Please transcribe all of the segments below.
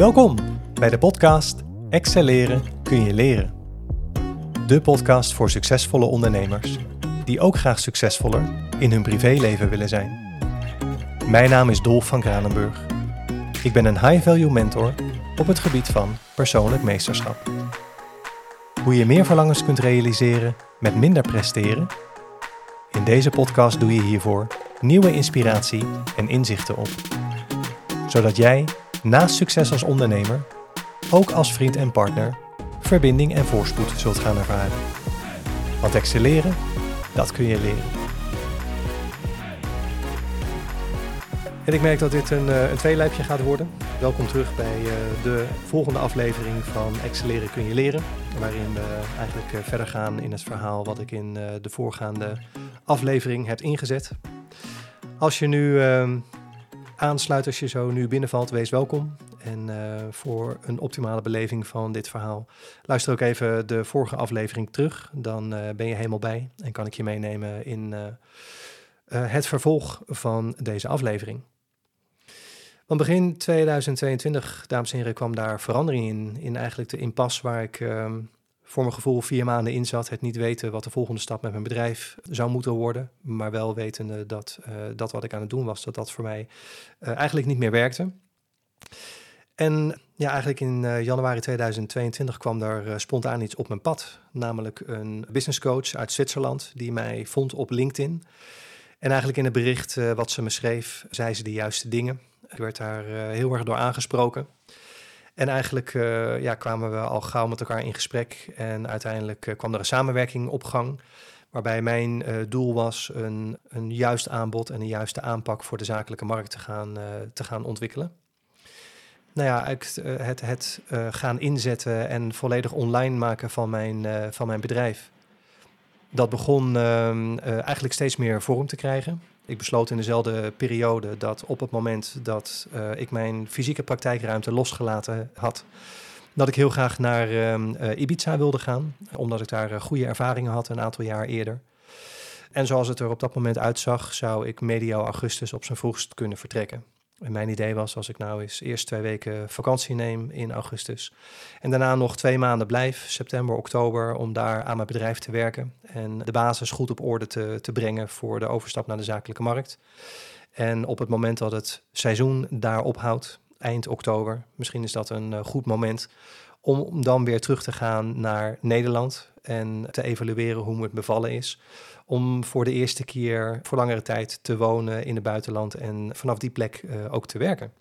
Welkom bij de podcast Excelleren kun je leren. De podcast voor succesvolle ondernemers die ook graag succesvoller in hun privéleven willen zijn. Mijn naam is Dolf van Kranenburg. Ik ben een high-value mentor op het gebied van persoonlijk meesterschap. Hoe je meer verlangens kunt realiseren met minder presteren? In deze podcast doe je hiervoor nieuwe inspiratie en inzichten op. Zodat jij naast succes als ondernemer ook als vriend en partner verbinding en voorspoed zult gaan ervaren. Want excelleren, dat kun je leren. En ik merk dat dit een, eh, een tweelijpje gaat worden. Welkom terug bij eh, de volgende aflevering van Excelleren kun je leren. Waarin we eigenlijk eh, verder gaan in het verhaal wat ik in de voorgaande aflevering heb ingezet. Als je nu ehm, aansluit, als je zo nu binnenvalt, wees welkom. En uh, voor een optimale beleving van dit verhaal, luister ook even de vorige aflevering terug. Dan uh, ben je helemaal bij en kan ik je meenemen in uh, het vervolg van deze aflevering. Want begin 2022, dames en heren, kwam daar verandering in. In eigenlijk de impas waar ik ehm, voor mijn gevoel vier maanden in zat. Het niet weten wat de volgende stap met mijn bedrijf zou moeten worden. Maar wel wetende dat dat wat ik aan het doen was, dat dat voor mij eigenlijk niet meer werkte. En ja, eigenlijk in uh, januari 2022 kwam daar spontaan iets op mijn pad. Namelijk een business coach uit Zwitserland die mij vond op LinkedIn. En eigenlijk in het bericht wat ze me schreef, zei ze de juiste dingen. Ik werd daar heel erg door aangesproken. En eigenlijk ja, kwamen we al gauw met elkaar in gesprek. En uiteindelijk kwam er een samenwerking op gang. Waarbij mijn doel was een, een juist aanbod en een juiste aanpak voor de zakelijke markt te gaan, te gaan ontwikkelen nou ja, het, eh, het, het gaan inzetten en volledig online maken van mijn, van mijn bedrijf. Dat begon uh, eigenlijk steeds meer vorm te krijgen. Ik besloot in dezelfde periode dat op het moment dat ik mijn fysieke praktijkruimte losgelaten had, dat ik heel graag naar ehm, Ibiza wilde gaan, omdat ik daar goede ervaringen had een aantal jaar eerder. En zoals het er op dat moment uitzag, zou ik medio augustus op zijn vroegst kunnen vertrekken. En mijn idee was, als ik nou eens eerst twee weken vakantie neem in augustus en daarna nog twee maanden blijf, september, oktober, om daar aan mijn bedrijf te werken en de basis goed op orde te, te brengen voor de overstap naar de zakelijke markt. En op het moment dat het seizoen daar ophoudt, eind oktober, misschien is dat een uh, goed moment om dan weer terug te gaan naar Nederland en te evalueren hoe het bevallen is om voor de eerste keer voor langere tijd te wonen in het buitenland en vanaf die plek uh, ook te werken.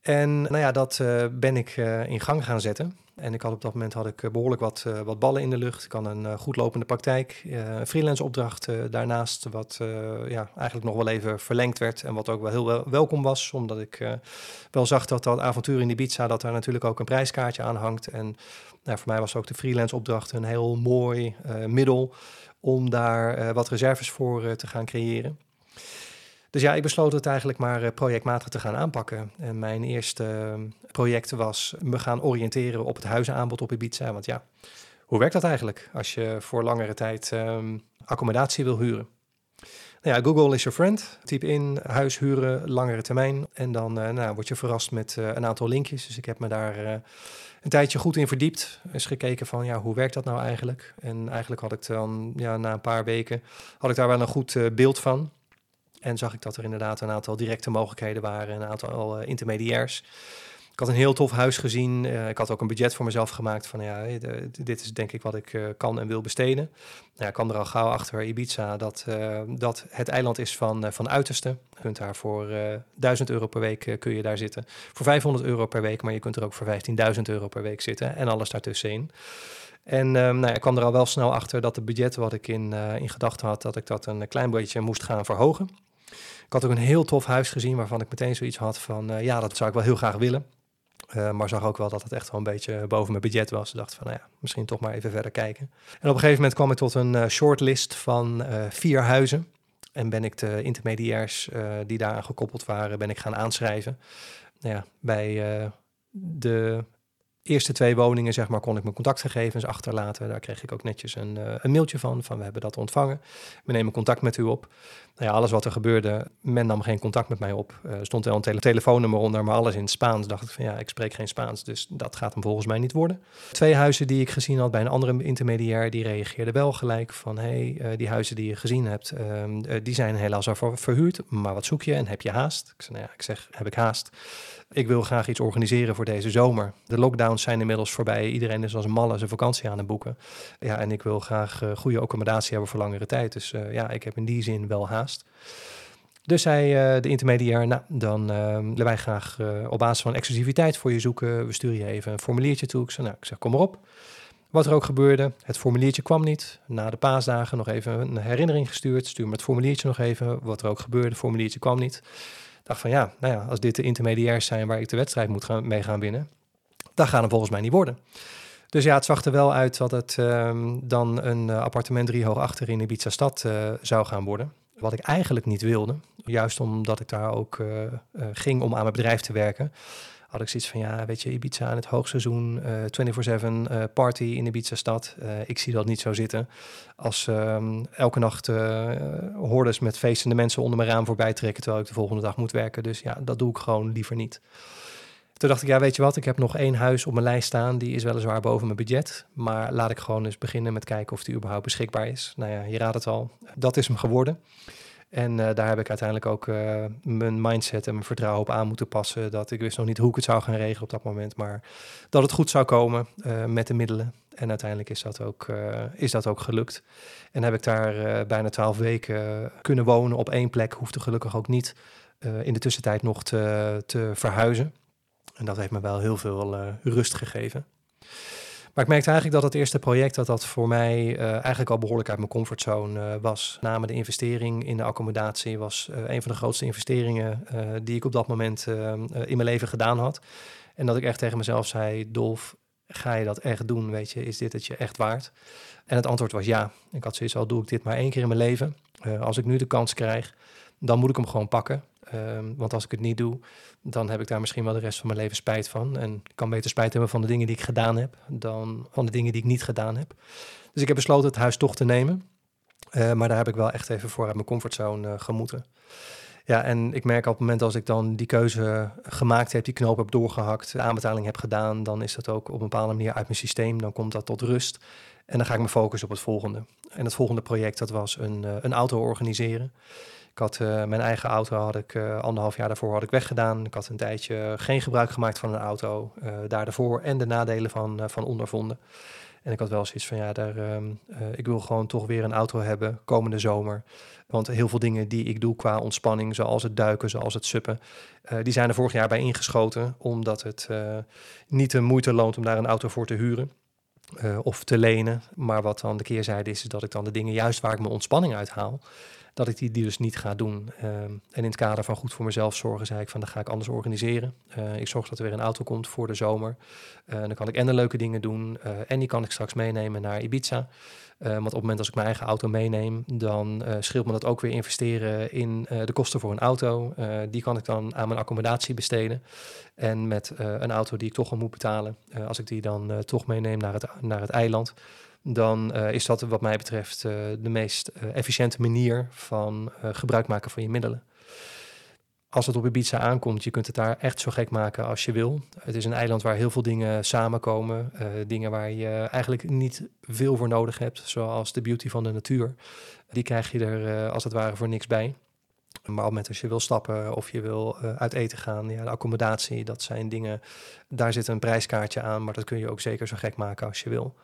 En nou ja, dat uh, ben ik uh, in gang gaan zetten. En ik had op dat moment had ik behoorlijk wat, wat ballen in de lucht. Ik had een goed lopende praktijk, een freelance opdracht daarnaast, wat ja, eigenlijk nog wel even verlengd werd. En wat ook wel heel wel welkom was, omdat ik wel zag dat dat avontuur in Ibiza, dat daar natuurlijk ook een prijskaartje aan hangt. En nou, voor mij was ook de freelance opdracht een heel mooi middel om daar wat reserves voor te gaan creëren. Dus ja, ik besloot het eigenlijk maar uh, projectmatig te gaan aanpakken. En mijn eerste project was me gaan oriënteren op het huizenaanbod op Ibiza. Want ja, hoe werkt dat eigenlijk als je voor langere tijd um, accommodatie wil huren? Nou ja, Google is your friend. Typ in huis huren, langere termijn. En dan nou, word je verrast met een aantal linkjes. Dus ik heb me daar een tijdje goed in verdiept. Eens gekeken van, ja, hoe werkt dat nou eigenlijk? En eigenlijk had ik dan, ja, na een paar weken, had ik daar wel een goed uh, beeld van. En zag ik dat er inderdaad een aantal directe mogelijkheden waren, een aantal uh, intermediairs. Ik had een heel tof huis gezien. Uh, ik had ook een budget voor mezelf gemaakt van ja, dit is denk ik wat ik kan en wil besteden. Nou, ik kwam er al gauw achter Ibiza dat, dat het eiland is van, van uiterste. Je kunt daar voor 1000 euro per week kun je daar zitten. Voor 500 euro per week, maar je kunt er ook voor 15.000 euro per week zitten en alles daartussenin. En nou ik kwam er al wel snel achter dat het budget wat ik in, in gedachten had, dat ik dat een klein beetje moest gaan verhogen. Ik had ook een heel tof huis gezien waarvan ik meteen zoiets had van, ja, dat zou ik wel heel graag willen. Uh, maar zag ook wel dat het echt wel een beetje boven mijn budget was. Ik dacht van, nou ja, misschien toch maar even verder kijken. En op een gegeven moment kwam ik tot een uh, shortlist van vier huizen. En ben ik de intermediairs die daaraan gekoppeld waren, ben ik gaan aanschrijven. Nou ja, bij de eerste twee woningen, zeg maar, kon ik mijn contactgegevens achterlaten. Daar kreeg ik ook netjes een, uh, een mailtje van, van we hebben dat ontvangen. We nemen contact met u op. Nou ja, alles wat er gebeurde, men nam geen contact met mij op. Er stond wel een tele telefoonnummer onder, maar alles in het Spaans. Dacht ik van ja, ik spreek geen Spaans, dus dat gaat hem volgens mij niet worden. Twee huizen die ik gezien had bij een andere intermediair, die reageerden wel gelijk van hé, hey, die huizen die je gezien hebt, ehm, die zijn helaas al verhuurd, maar wat zoek je en heb je haast? Ik zei, nou ja, ik zeg, heb ik haast? Ik wil graag iets organiseren voor deze zomer. De zijn inmiddels voorbij. Iedereen is als malle zijn vakantie aan het boeken. Ja, en ik wil graag uh, goede accommodatie hebben voor langere tijd. Dus uh, ja, ik heb in die zin wel haast. Dus zei uh, de intermediair, nou, dan willen wij graag op basis van exclusiviteit voor je zoeken. We sturen je even een formuliertje toe. Ik zei, nou, ik zeg, kom maar op. Wat er ook gebeurde, het formuliertje kwam niet. Na de paasdagen nog even een herinnering gestuurd. Stuur me het formuliertje nog even. Wat er ook gebeurde, het formuliertje kwam niet dacht van ja, nou ja, als dit de intermediairs zijn waar ik de wedstrijd moet gaan, mee gaan winnen, dan gaat het volgens mij niet worden. Dus ja, het zag er wel uit dat het um, dan een uh, appartement drie hoog achter in Ibiza stad uh, zou gaan worden. Wat ik eigenlijk niet wilde, juist omdat ik daar ook uh, ging om aan mijn bedrijf te werken had ik zoiets van, ja, weet je, Ibiza in het hoogseizoen, uh, 24-7 uh, party in Ibiza-stad. Ik zie dat niet zo zitten. Als um, elke nacht hordes met feestende mensen onder mijn raam voorbij trekken, terwijl ik de volgende dag moet werken. Dus ja, dat doe ik gewoon liever niet. Toen dacht ik, ja, weet je wat, ik heb nog één huis op mijn lijst staan. Die is weliswaar boven mijn budget. Maar laat ik gewoon eens beginnen met kijken of die überhaupt beschikbaar is. Nou ja, je raadt het al. Dat is hem geworden. En uh, daar heb ik uiteindelijk ook uh, mijn mindset en mijn vertrouwen op aan moeten passen. Dat ik wist nog niet hoe ik het zou gaan regelen op dat moment, maar dat het goed zou komen uh, met de middelen. En uiteindelijk is dat ook, is dat ook gelukt. En heb ik daar bijna twaalf weken kunnen wonen op één plek. Hoefde gelukkig ook niet in de tussentijd nog te, te verhuizen. En dat heeft me wel heel veel rust gegeven. Maar ik merkte eigenlijk dat het eerste project dat dat voor mij uh, eigenlijk al behoorlijk uit mijn comfortzone uh, was. Name de investering in de accommodatie was een van de grootste investeringen die ik op dat moment in mijn leven gedaan had. En dat ik echt tegen mezelf zei, Dolf, ga je dat echt doen? Weet je, is dit het je echt waard? En het antwoord was ja. Ik had zoiets al, doe ik dit maar één keer in mijn leven. als ik nu de kans krijg, dan moet ik hem gewoon pakken. Um, want als ik het niet doe, dan heb ik daar misschien wel de rest van mijn leven spijt van. En ik kan beter spijt hebben van de dingen die ik gedaan heb, dan van de dingen die ik niet gedaan heb. Dus ik heb besloten het huis toch te nemen. Uh, maar daar heb ik wel echt even voor uit mijn comfortzone uh, gemoeten. Ja, en ik merk op het moment als ik dan die keuze gemaakt heb, die knoop heb doorgehakt, de aanbetaling heb gedaan, dan is dat ook op een bepaalde manier uit mijn systeem. Dan komt dat tot rust. En dan ga ik me focussen op het volgende. En het volgende project, dat was een, uh, een auto organiseren. Ik had uh, mijn eigen auto, had ik uh, anderhalf jaar daarvoor had ik weggedaan. Ik had een tijdje geen gebruik gemaakt van een auto. Uh, daar de en de nadelen van, van ondervonden. En ik had wel zoiets van, ja, daar, um, ik wil gewoon toch weer een auto hebben komende zomer. Want heel veel dingen die ik doe qua ontspanning, zoals het duiken, zoals het suppen, die zijn er vorig jaar bij ingeschoten. Omdat het niet de moeite loont om daar een auto voor te huren. of te lenen. Maar wat dan de keerzijde is, is dat ik dan de dingen juist waar ik mijn ontspanning uit haal, dat ik die, die dus niet ga doen. Um, en in het kader van goed voor mezelf zorgen, zei ik van, dan ga ik anders organiseren. Uh, ik zorg dat er weer een auto komt voor de zomer. Uh, dan kan ik en de leuke dingen doen. Uh, en die kan ik straks meenemen naar Ibiza. want op het moment als ik mijn eigen auto meeneem, dan scheelt me dat ook weer investeren in de kosten voor een auto. die kan ik dan aan mijn accommodatie besteden. En met een auto die ik toch al moet betalen, als ik die dan toch meeneem naar het, naar het eiland dan uh, is dat wat mij betreft uh, de meest uh, efficiënte manier van gebruik maken van je middelen. Als het op Ibiza aankomt, je kunt het daar echt zo gek maken als je wil. Het is een eiland waar heel veel dingen samenkomen. dingen waar je eigenlijk niet veel voor nodig hebt, zoals de beauty van de natuur. Die krijg je er als het ware voor niks bij. Maar op het moment als je wil stappen of je wil uit eten gaan, ja, de accommodatie, dat zijn dingen, daar zit een prijskaartje aan, maar dat kun je ook zeker zo gek maken als je wil.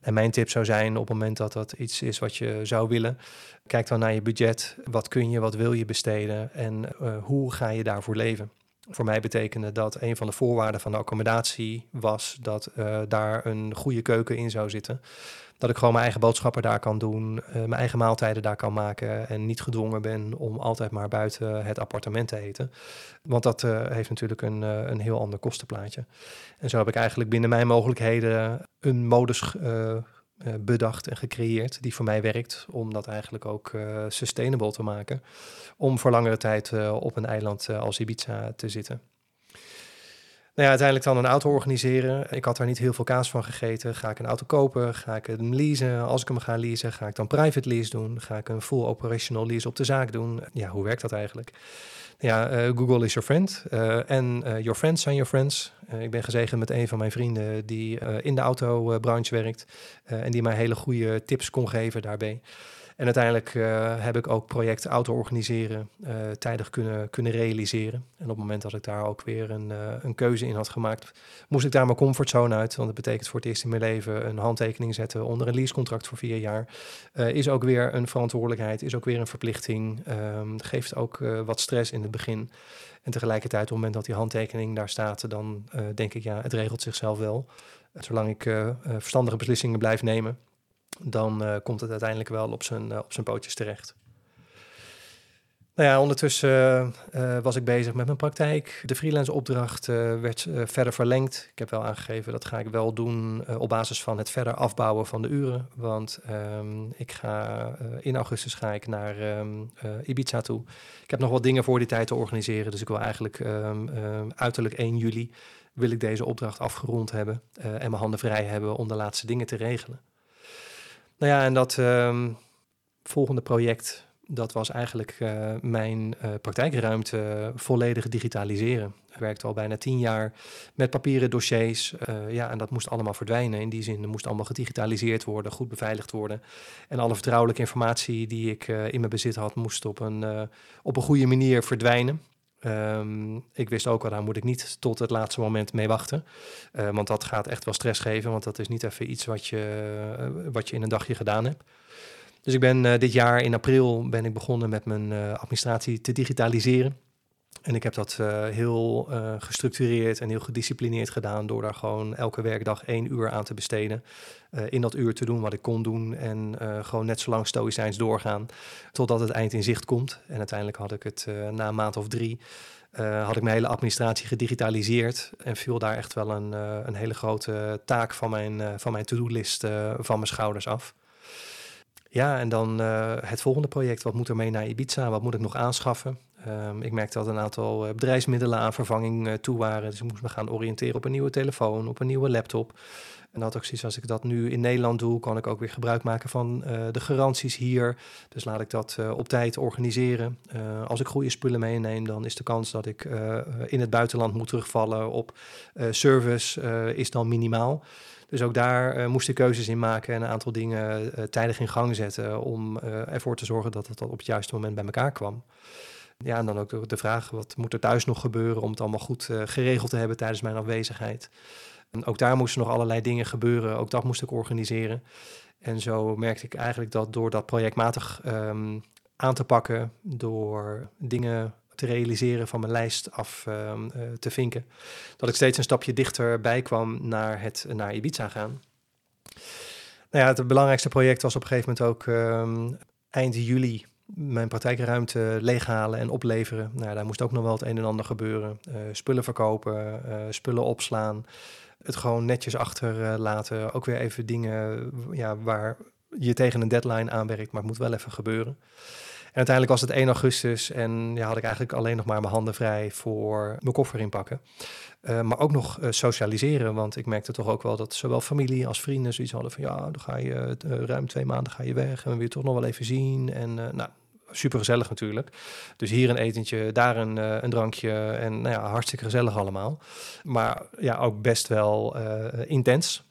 En mijn tip zou zijn op het moment dat dat iets is wat je zou willen, kijk dan naar je budget. Wat kun je, wat wil je besteden en uh, hoe ga je daarvoor leven? Voor mij betekende dat een van de voorwaarden van de accommodatie was dat uh, daar een goede keuken in zou zitten. Dat ik gewoon mijn eigen boodschappen daar kan doen, uh, mijn eigen maaltijden daar kan maken en niet gedwongen ben om altijd maar buiten het appartement te eten. Want dat uh, heeft natuurlijk een, een heel ander kostenplaatje. En zo heb ik eigenlijk binnen mijn mogelijkheden een modus bedacht en gecreëerd die voor mij werkt om dat eigenlijk ook sustainable te maken. Om voor langere tijd op een eiland als Ibiza te zitten. Nou ja, uiteindelijk dan een auto organiseren. Ik had daar niet heel veel kaas van gegeten. Ga ik een auto kopen? Ga ik hem leasen? Als ik hem ga leasen, ga ik dan private lease doen? Ga ik een full operational lease op de zaak doen? Ja, hoe werkt dat eigenlijk? Ja, uh, Google is your friend. Uh, en uh, your friends zijn your friends. ik ben gezegend met een van mijn vrienden die in de autobranche werkt. en die mij hele goede tips kon geven daarbij. En uiteindelijk uh, heb ik ook projecten auto organiseren uh, tijdig kunnen, kunnen realiseren. En op het moment dat ik daar ook weer een, uh, een keuze in had gemaakt, moest ik daar mijn comfortzone uit. Want dat betekent voor het eerst in mijn leven een handtekening zetten onder een leasecontract voor vier jaar. is ook weer een verantwoordelijkheid, is ook weer een verplichting. Um, geeft ook wat stress in het begin. En tegelijkertijd, op het moment dat die handtekening daar staat, dan denk ik, ja, het regelt zichzelf wel. zolang ik verstandige beslissingen blijf nemen dan uh, komt het uiteindelijk wel op zijn, uh, op zijn pootjes terecht. Nou ja, ondertussen uh, was ik bezig met mijn praktijk. De freelance opdracht werd verder verlengd. Ik heb wel aangegeven dat ga ik wel doen op basis van het verder afbouwen van de uren. Want um, ik ga in augustus ga ik naar um, Ibiza toe. Ik heb nog wat dingen voor die tijd te organiseren. Dus ik wil eigenlijk um, uiterlijk 1 juli wil ik deze opdracht afgerond hebben en mijn handen vrij hebben om de laatste dingen te regelen. Nou ja, en dat um, volgende project, dat was eigenlijk uh, mijn uh, praktijkruimte volledig digitaliseren. Ik werkte al bijna tien jaar met papieren dossiers. Ja, en dat moest allemaal verdwijnen. In die zin, er moest allemaal gedigitaliseerd worden, goed beveiligd worden. En alle vertrouwelijke informatie die ik in mijn bezit had, moest op een, op een goede manier verdwijnen. Um, ik wist ook al, daar moet ik niet tot het laatste moment mee wachten. Uh, want dat gaat echt wel stress geven, want dat is niet even iets wat je, uh, wat je in een dagje gedaan hebt. Dus ik ben uh, dit jaar in april ben ik begonnen met mijn administratie te digitaliseren. En ik heb dat uh, heel uh, gestructureerd en heel gedisciplineerd gedaan door daar gewoon elke werkdag één uur aan te besteden. Uh, in dat uur te doen wat ik kon doen en gewoon net zo lang stoïcijns doorgaan totdat het eind in zicht komt. En uiteindelijk had ik het na een maand of drie, had ik mijn hele administratie gedigitaliseerd en viel daar echt wel een, een hele grote taak van mijn, van mijn to-do-list van mijn schouders af. Ja, en dan het volgende project. Wat moet er mee naar Ibiza? Wat moet ik nog aanschaffen? Um, ik merkte dat een aantal uh, bedrijfsmiddelen aan vervanging uh, toe waren. Dus ik moest me gaan oriënteren op een nieuwe telefoon, op een nieuwe laptop. En dat ook zoiets als ik dat nu in Nederland doe, kan ik ook weer gebruik maken van uh, de garanties hier. Dus laat ik dat op tijd organiseren. als ik goede spullen meeneem, dan is de kans dat ik in het buitenland moet terugvallen op service is dan minimaal. Dus ook daar moest ik keuzes in maken en een aantal dingen tijdig in gang zetten om ervoor te zorgen dat het op het juiste moment bij elkaar kwam. Ja, en dan ook de vraag, wat moet er thuis nog gebeuren om het allemaal goed uh, geregeld te hebben tijdens mijn afwezigheid. En ook daar moesten nog allerlei dingen gebeuren, ook dat moest ik organiseren. En zo merkte ik eigenlijk dat door dat projectmatig um, aan te pakken, door dingen te realiseren van mijn lijst af um, uh, te vinken, dat ik steeds een stapje dichterbij kwam naar het naar Ibiza gaan. Nou ja, het belangrijkste project was op een gegeven moment ook um, eind juli mijn praktijkruimte leeghalen en opleveren. Nou, daar moest ook nog wel het een en ander gebeuren. Uh, spullen verkopen, uh, spullen opslaan. Het gewoon netjes achterlaten. Uh, ook weer even dingen ja, waar je tegen een deadline aanwerkt, maar het moet wel even gebeuren. Uiteindelijk was het 1 augustus en ja, had ik eigenlijk alleen nog maar mijn handen vrij voor mijn koffer inpakken. Uh, maar ook nog uh, socialiseren, want ik merkte toch ook wel dat zowel familie als vrienden zoiets hadden van ja, dan ga je uh, ruim twee maanden ga je weg en we weer toch nog wel even zien. En nou, super gezellig natuurlijk. Dus hier een etentje, daar een, een drankje en nou ja, hartstikke gezellig allemaal. Maar ja, ook best wel intens.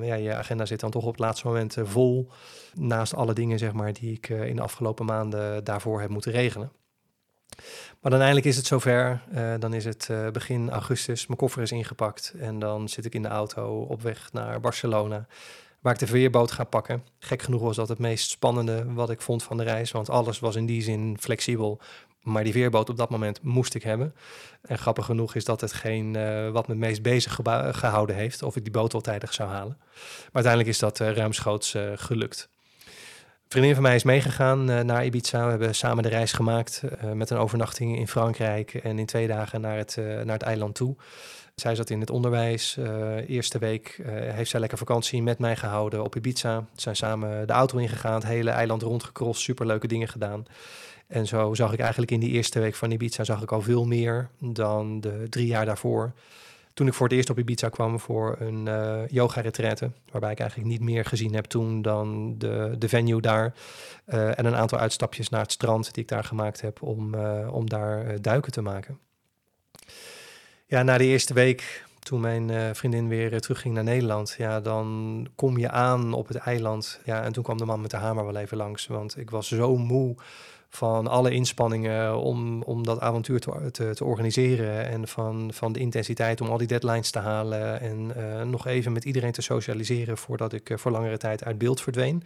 Ja, je agenda zit dan toch op het laatste moment vol. Naast alle dingen zeg maar, die ik in de afgelopen maanden daarvoor heb moeten regelen. Maar dan eindelijk is het zover. Uh, dan is het begin augustus. Mijn koffer is ingepakt. En dan zit ik in de auto op weg naar Barcelona. Waar ik de veerboot ga pakken. Gek genoeg was dat het meest spannende wat ik vond van de reis. Want alles was in die zin flexibel. Maar die veerboot op dat moment moest ik hebben. En grappig genoeg is dat hetgeen uh, wat me het meest bezig gehouden heeft. Of ik die boot wel tijdig zou halen. Maar uiteindelijk is dat ruimschoots gelukt vriendin van mij is meegegaan uh, naar Ibiza. We hebben samen de reis gemaakt uh, met een overnachting in Frankrijk en in twee dagen naar het, uh, naar het eiland toe. Zij zat in het onderwijs. eerste week heeft zij lekker vakantie met mij gehouden op Ibiza. Zijn samen de auto ingegaan, het hele eiland rondgecrossed, superleuke dingen gedaan. En zo zag ik eigenlijk in die eerste week van Ibiza zag ik al veel meer dan de drie jaar daarvoor. toen ik voor het eerst op Ibiza kwam voor een uh, yoga-retraite, waarbij ik eigenlijk niet meer gezien heb toen dan de, de venue daar en een aantal uitstapjes naar het strand die ik daar gemaakt heb om, om daar duiken te maken. Ja, na de eerste week toen mijn vriendin weer terugging naar Nederland, ja, dan kom je aan op het eiland. Ja, en toen kwam de man met de hamer wel even langs, want ik was zo moe van alle inspanningen om, om dat avontuur te, te, organiseren en van, van de intensiteit om al die deadlines te halen en uh, nog even met iedereen te socialiseren voordat ik voor langere tijd uit beeld verdween.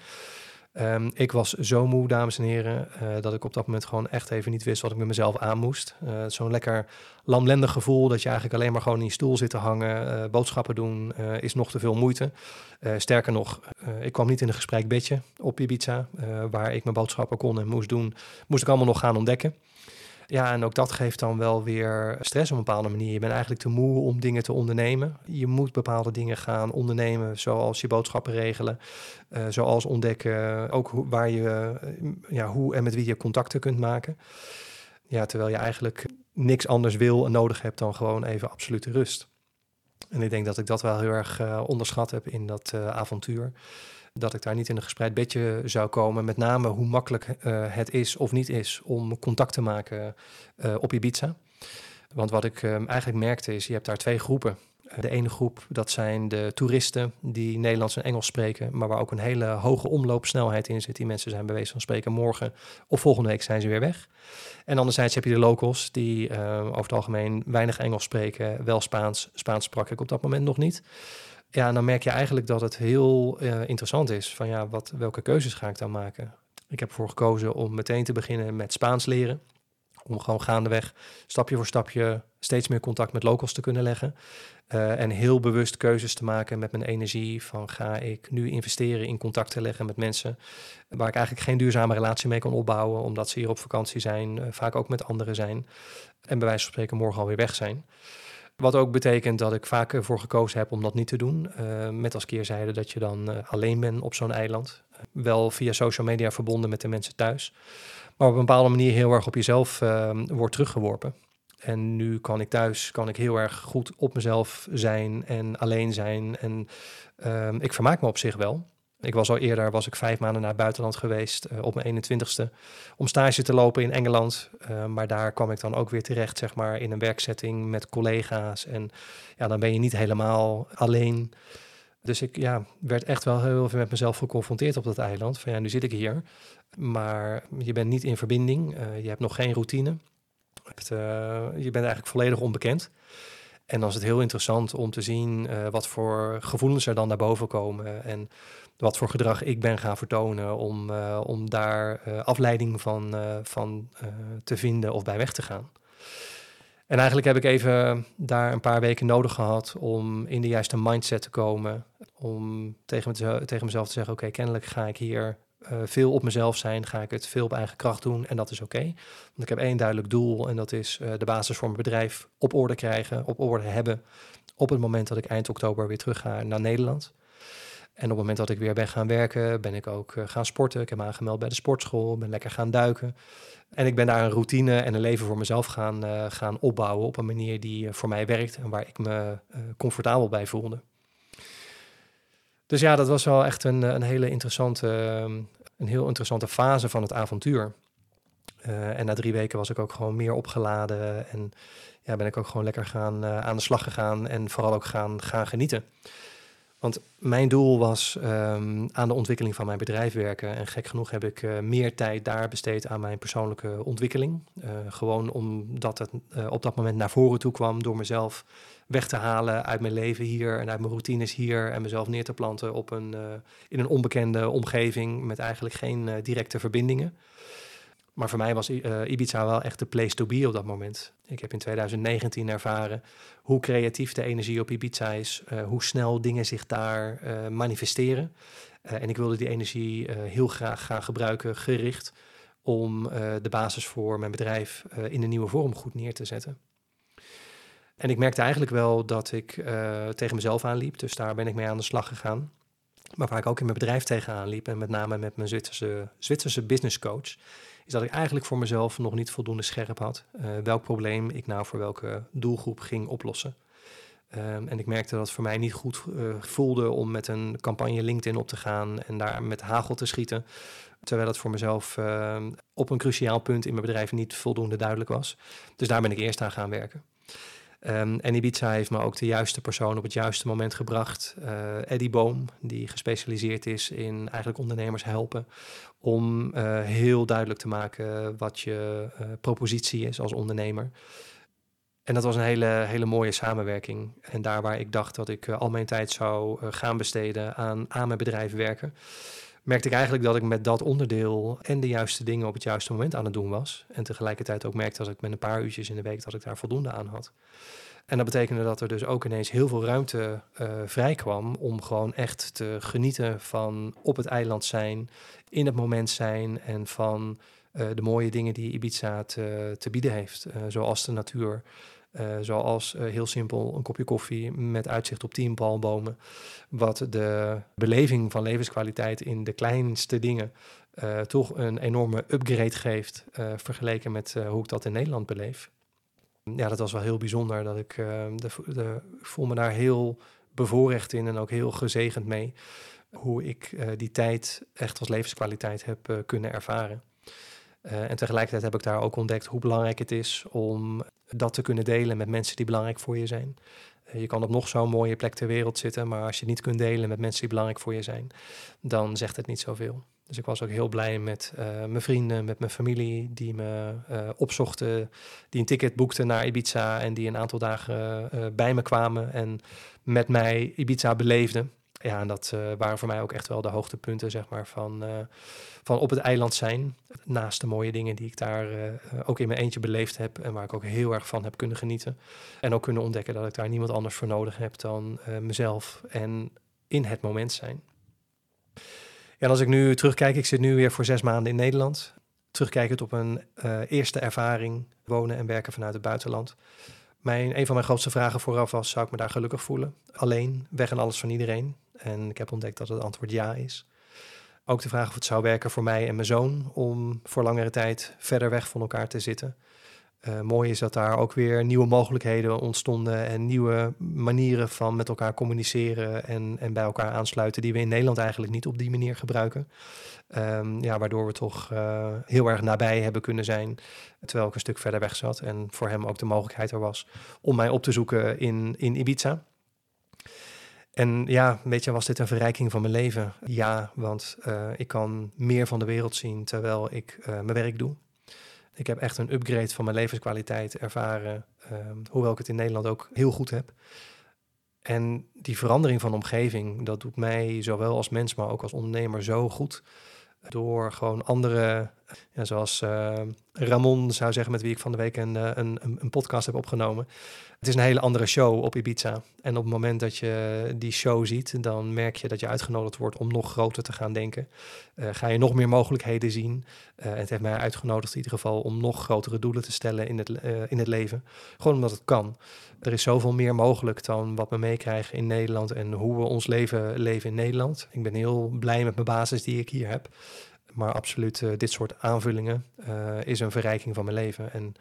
Um, ik was zo moe, dames en heren, uh, dat ik op dat moment gewoon echt even niet wist wat ik met mezelf aan moest. Uh, Zo'n lekker lamlendig gevoel dat je eigenlijk alleen maar gewoon in je stoel zit te hangen. Uh, boodschappen doen is nog te veel moeite. sterker nog, ik kwam niet in een gesprek bedje op Ibiza, waar ik mijn boodschappen kon en moest doen. Moest ik allemaal nog gaan ontdekken. Ja, en ook dat geeft dan wel weer stress op een bepaalde manier. Je bent eigenlijk te moe om dingen te ondernemen. Je moet bepaalde dingen gaan ondernemen, zoals je boodschappen regelen, uh, zoals ontdekken ook hoe, waar je, uh, ja, hoe en met wie je contacten kunt maken. Ja, terwijl je eigenlijk niks anders wil en nodig hebt dan gewoon even absolute rust. En ik denk dat ik dat wel heel erg uh, onderschat heb in dat avontuur dat ik daar niet in een gespreid bedje zou komen. Met name hoe makkelijk uh, het is of niet is om contact te maken uh, op Ibiza. Want wat ik uh, eigenlijk merkte is, je hebt daar twee groepen. De ene groep, dat zijn de toeristen die Nederlands en Engels spreken, maar waar ook een hele hoge omloopsnelheid in zit. Die mensen zijn wijze van spreken morgen of volgende week zijn ze weer weg. En anderzijds heb je de locals die over het algemeen weinig Engels spreken, wel Spaans. Spaans sprak ik op dat moment nog niet. Ja, dan merk je eigenlijk dat het heel uh, interessant is van ja, wat, welke keuzes ga ik dan maken? Ik heb ervoor gekozen om meteen te beginnen met Spaans leren. Om gewoon gaandeweg, stapje voor stapje, steeds meer contact met locals te kunnen leggen. Uh, en heel bewust keuzes te maken met mijn energie. Van ga ik nu investeren in contact te leggen met mensen waar ik eigenlijk geen duurzame relatie mee kan opbouwen, omdat ze hier op vakantie zijn, uh, vaak ook met anderen zijn. En bij wijze van spreken morgen alweer weg zijn. Wat ook betekent dat ik vaak ervoor gekozen heb om dat niet te doen. Uh, met als keerzijde dat je dan uh, alleen bent op zo'n eiland. Uh, wel via social media verbonden met de mensen thuis. Maar op een bepaalde manier heel erg op jezelf ehm, wordt teruggeworpen. En nu kan ik thuis kan ik heel erg goed op mezelf zijn en alleen zijn. En ehm, ik vermaak me op zich wel. Ik was al eerder, was ik vijf maanden naar het buitenland geweest uh, op mijn 21ste om stage te lopen in Engeland. Uh, maar daar kwam ik dan ook weer terecht, zeg maar, in een werksetting met collega's. En ja, dan ben je niet helemaal alleen. Dus ik ja, werd echt wel heel veel met mezelf geconfronteerd op dat eiland. Van ja, nu zit ik hier, maar je bent niet in verbinding. Uh, je hebt nog geen routine. je bent eigenlijk volledig onbekend. En dan is het heel interessant om te zien wat voor gevoelens er dan naar boven komen. En wat voor gedrag ik ben gaan vertonen om, uh, om daar uh, afleiding van, van te vinden of bij weg te gaan. En eigenlijk heb ik even daar een paar weken nodig gehad om in de juiste mindset te komen. Om tegen, me, tegen mezelf te zeggen: Oké, kennelijk ga ik hier veel op mezelf zijn. Ga ik het veel op eigen kracht doen en dat is oké. Want ik heb één duidelijk doel en dat is de basis voor mijn bedrijf op orde krijgen, op orde hebben. Op het moment dat ik eind oktober weer terug ga naar Nederland. En op het moment dat ik weer ben gaan werken, ben ik ook uh, gaan sporten. Ik heb me aangemeld bij de sportschool, ben lekker gaan duiken. En ik ben daar een routine en een leven voor mezelf gaan, gaan opbouwen op een manier die voor mij werkt en waar ik me comfortabel bij voelde. Dus ja, dat was wel echt een, een hele interessante, een heel interessante fase van het avontuur. en na drie weken was ik ook gewoon meer opgeladen en ja, ben ik ook gewoon lekker gaan, aan de slag gegaan en vooral ook gaan, gaan genieten. Want mijn doel was um, aan de ontwikkeling van mijn bedrijf werken. En gek genoeg heb ik uh, meer tijd daar besteed aan mijn persoonlijke ontwikkeling. Uh, gewoon omdat het uh, op dat moment naar voren toe kwam door mezelf weg te halen uit mijn leven hier en uit mijn routines hier. En mezelf neer te planten op een, in een onbekende omgeving met eigenlijk geen directe verbindingen. Maar voor mij was uh, Ibiza wel echt de place to be op dat moment. Ik heb in 2019 ervaren hoe creatief de energie op Ibiza is, uh, hoe snel dingen zich daar uh, manifesteren. en ik wilde die energie heel graag gaan gebruiken, gericht, om de basis voor mijn bedrijf in een nieuwe vorm goed neer te zetten. En ik merkte eigenlijk wel dat ik tegen mezelf aanliep, dus daar ben ik mee aan de slag gegaan. Maar waar ik ook in mijn bedrijf tegenaan liep, en met name met mijn Zwitserse, Zwitserse business coach, is dat ik eigenlijk voor mezelf nog niet voldoende scherp had uh, welk probleem ik nou voor welke doelgroep ging oplossen. Ehm, en ik merkte dat het voor mij niet goed voelde om met een campagne LinkedIn op te gaan en daar met hagel te schieten. Terwijl het voor mezelf ehm, op een cruciaal punt in mijn bedrijf niet voldoende duidelijk was. Dus daar ben ik eerst aan gaan werken. Um, en Ibiza heeft me ook de juiste persoon op het juiste moment gebracht. Uh, Eddie Boom, die gespecialiseerd is in eigenlijk ondernemers helpen. Om uh, heel duidelijk te maken wat je uh, propositie is als ondernemer. En dat was een hele, hele mooie samenwerking. En daar waar ik dacht dat ik al mijn tijd zou gaan besteden aan, aan mijn bedrijf werken, merkte ik eigenlijk dat ik met dat onderdeel en de juiste dingen op het juiste moment aan het doen was. En tegelijkertijd ook merkte dat ik met een paar uurtjes in de week dat ik daar voldoende aan had. En dat betekende dat er dus ook ineens heel veel ruimte uh, vrij kwam om gewoon echt te genieten van op het eiland zijn, in het moment zijn en van uh, de mooie dingen die Ibiza te, te bieden heeft, uh, zoals de natuur. Uh, zoals uh, heel simpel een kopje koffie met uitzicht op tien palmbomen. Wat de beleving van levenskwaliteit in de kleinste dingen uh, toch een enorme upgrade geeft. vergeleken met hoe ik dat in Nederland beleef. Ja, dat was wel heel bijzonder. Dat ik, de, de, ik voel me daar heel bevoorrecht in en ook heel gezegend mee. Hoe ik die tijd echt als levenskwaliteit heb kunnen ervaren. Uh, en tegelijkertijd heb ik daar ook ontdekt hoe belangrijk het is om dat te kunnen delen met mensen die belangrijk voor je zijn. Uh, je kan op nog zo'n mooie plek ter wereld zitten, maar als je niet kunt delen met mensen die belangrijk voor je zijn, dan zegt het niet zoveel. Dus ik was ook heel blij met uh, mijn vrienden, met mijn familie die me opzochten, die een ticket boekten naar Ibiza en die een aantal dagen bij me kwamen en met mij Ibiza beleefden ja, en dat uh, waren voor mij ook echt wel de hoogtepunten, zeg maar, van, uh, van op het eiland zijn. Naast de mooie dingen die ik daar uh, ook in mijn eentje beleefd heb en waar ik ook heel erg van heb kunnen genieten. En ook kunnen ontdekken dat ik daar niemand anders voor nodig heb dan mezelf en in het moment zijn. Ja, en als ik nu terugkijk, ik zit nu weer voor zes maanden in Nederland. Terugkijkend op een eerste ervaring wonen en werken vanuit het buitenland. Mijn, een van mijn grootste vragen vooraf was: zou ik me daar gelukkig voelen? Alleen, weg en alles van iedereen. En ik heb ontdekt dat het antwoord ja is. Ook de vraag of het zou werken voor mij en mijn zoon om voor langere tijd verder weg van elkaar te zitten. Uh, mooi is dat daar ook weer nieuwe mogelijkheden ontstonden en nieuwe manieren van met elkaar communiceren en, en bij elkaar aansluiten, die we in Nederland eigenlijk niet op die manier gebruiken. Um, ja, waardoor we toch uh, heel erg nabij hebben kunnen zijn, terwijl ik een stuk verder weg zat en voor hem ook de mogelijkheid er was om mij op te zoeken in, in Ibiza. En ja, weet je, was dit een verrijking van mijn leven? Ja, want uh, ik kan meer van de wereld zien terwijl ik uh, mijn werk doe. Ik heb echt een upgrade van mijn levenskwaliteit ervaren, uh, hoewel ik het in Nederland ook heel goed heb. En die verandering van omgeving, dat doet mij zowel als mens, maar ook als ondernemer zo goed. Door gewoon andere, ja, zoals uh, Ramon zou zeggen, met wie ik van de week een, een, een podcast heb opgenomen. Het is een hele andere show op Ibiza. En op het moment dat je die show ziet, dan merk je dat je uitgenodigd wordt om nog groter te gaan denken. Uh, ga je nog meer mogelijkheden zien. Het heeft mij uitgenodigd in ieder geval om nog grotere doelen te stellen in het, in het leven. Gewoon omdat het kan. Er is zoveel meer mogelijk dan wat we meekrijgen in Nederland en hoe we ons leven leven in Nederland. Ik ben heel blij met mijn basis die ik hier heb. Maar absoluut, dit soort aanvullingen is een verrijking van mijn leven. En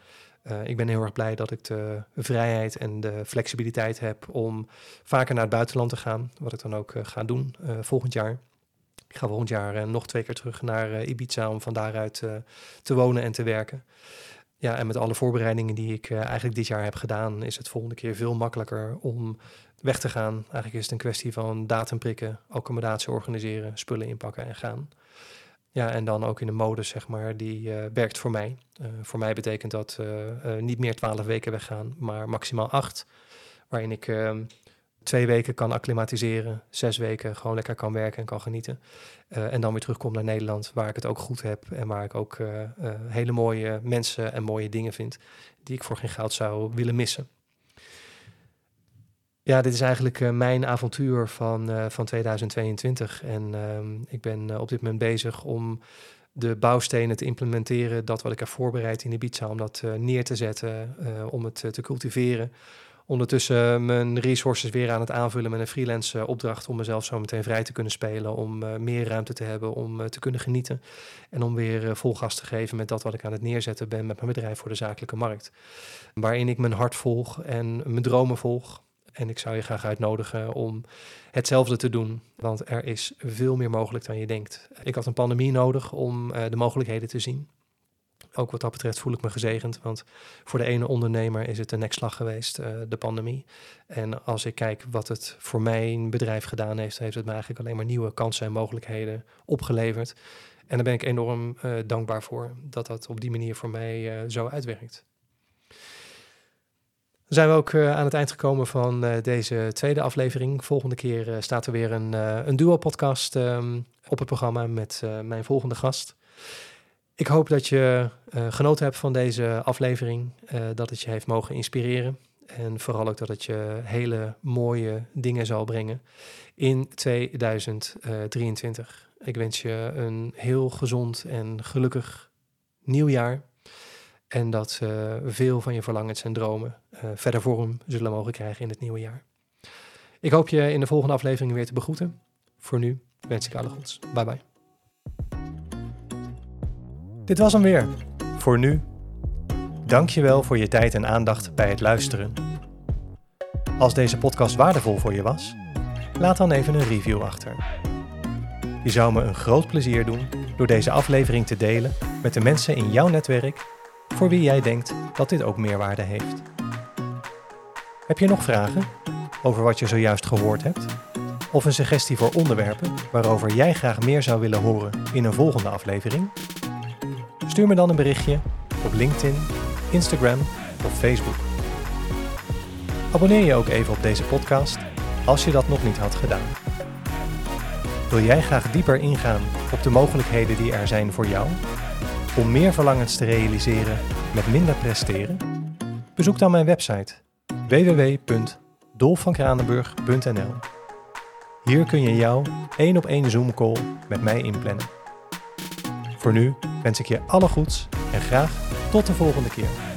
uh, ik ben heel erg blij dat ik de vrijheid en de flexibiliteit heb om vaker naar het buitenland te gaan. Wat ik dan ook ga doen volgend jaar. Ik ga volgend jaar nog twee keer terug naar Ibiza om van daaruit te wonen en te werken. Ja, en met alle voorbereidingen die ik eigenlijk dit jaar heb gedaan, is het volgende keer veel makkelijker om weg te gaan. Eigenlijk is het een kwestie van datum prikken, accommodatie organiseren, spullen inpakken en gaan. Ja, en dan ook in de modus, zeg maar, die uh, werkt voor mij. Uh, voor mij betekent dat uh, niet meer twaalf weken weggaan, maar maximaal acht. Waarin ik ehm, twee weken kan acclimatiseren, zes weken gewoon lekker kan werken en kan genieten. en dan weer terugkom naar Nederland, waar ik het ook goed heb en waar ik ook hele mooie mensen en mooie dingen vind, die ik voor geen goud zou willen missen. Ja, dit is eigenlijk uh, mijn avontuur van, uh, van 2022. En uh, ik ben uh, op dit moment bezig om de bouwstenen te implementeren. Dat wat ik heb voorbereid in Ibiza, om dat neer te zetten, om het te cultiveren. Ondertussen mijn resources weer aan het aanvullen met een freelance opdracht om mezelf zo meteen vrij te kunnen spelen. Om meer ruimte te hebben, om te kunnen genieten. En om weer vol gas te geven met dat wat ik aan het neerzetten ben met mijn bedrijf voor de zakelijke markt. Waarin ik mijn hart volg en mijn dromen volg. En ik zou je graag uitnodigen om hetzelfde te doen, want er is veel meer mogelijk dan je denkt. Ik had een pandemie nodig om de mogelijkheden te zien ook wat dat betreft voel ik me gezegend. Want voor de ene ondernemer is het een nekslag geweest, uh, de pandemie. En als ik kijk wat het voor mijn bedrijf gedaan heeft, heeft het me eigenlijk alleen maar nieuwe kansen en mogelijkheden opgeleverd. En daar ben ik enorm uh, dankbaar voor dat dat op die manier voor mij zo uitwerkt. Dan zijn we ook aan het eind gekomen van deze tweede aflevering. Volgende keer staat er weer een, een duo-podcast um, op het programma met mijn volgende gast. Ik hoop dat je genoten hebt van deze aflevering, dat het je heeft mogen inspireren en vooral ook dat het je hele mooie dingen zal brengen in 2023. Ik wens je een heel gezond en gelukkig nieuwjaar en dat uh, veel van je verlangens en dromen verder vorm zullen mogen krijgen in het nieuwe jaar. Ik hoop je in de volgende aflevering weer te begroeten. Voor nu wens ik alle goeds. Bye bye. Dit was hem weer. Voor nu. Dankjewel voor je tijd en aandacht bij het luisteren. Als deze podcast waardevol voor je was, laat dan even een review achter. Je zou me een groot plezier doen door deze aflevering te delen met de mensen in jouw netwerk voor wie jij denkt dat dit ook meerwaarde heeft. Heb je nog vragen over wat je zojuist gehoord hebt? Of een suggestie voor onderwerpen waarover jij graag meer zou willen horen in een volgende aflevering? Stuur me dan een berichtje op LinkedIn, Instagram of Facebook. Abonneer je ook even op deze podcast als je dat nog niet had gedaan. Wil jij graag dieper ingaan op de mogelijkheden die er zijn voor jou om meer verlangens te realiseren met minder presteren? Bezoek dan mijn website www.dolfvankranenburg.nl. Hier kun je jouw één op één Zoom call met mij inplannen. Voor nu wens ik je alle goeds en graag tot de volgende keer.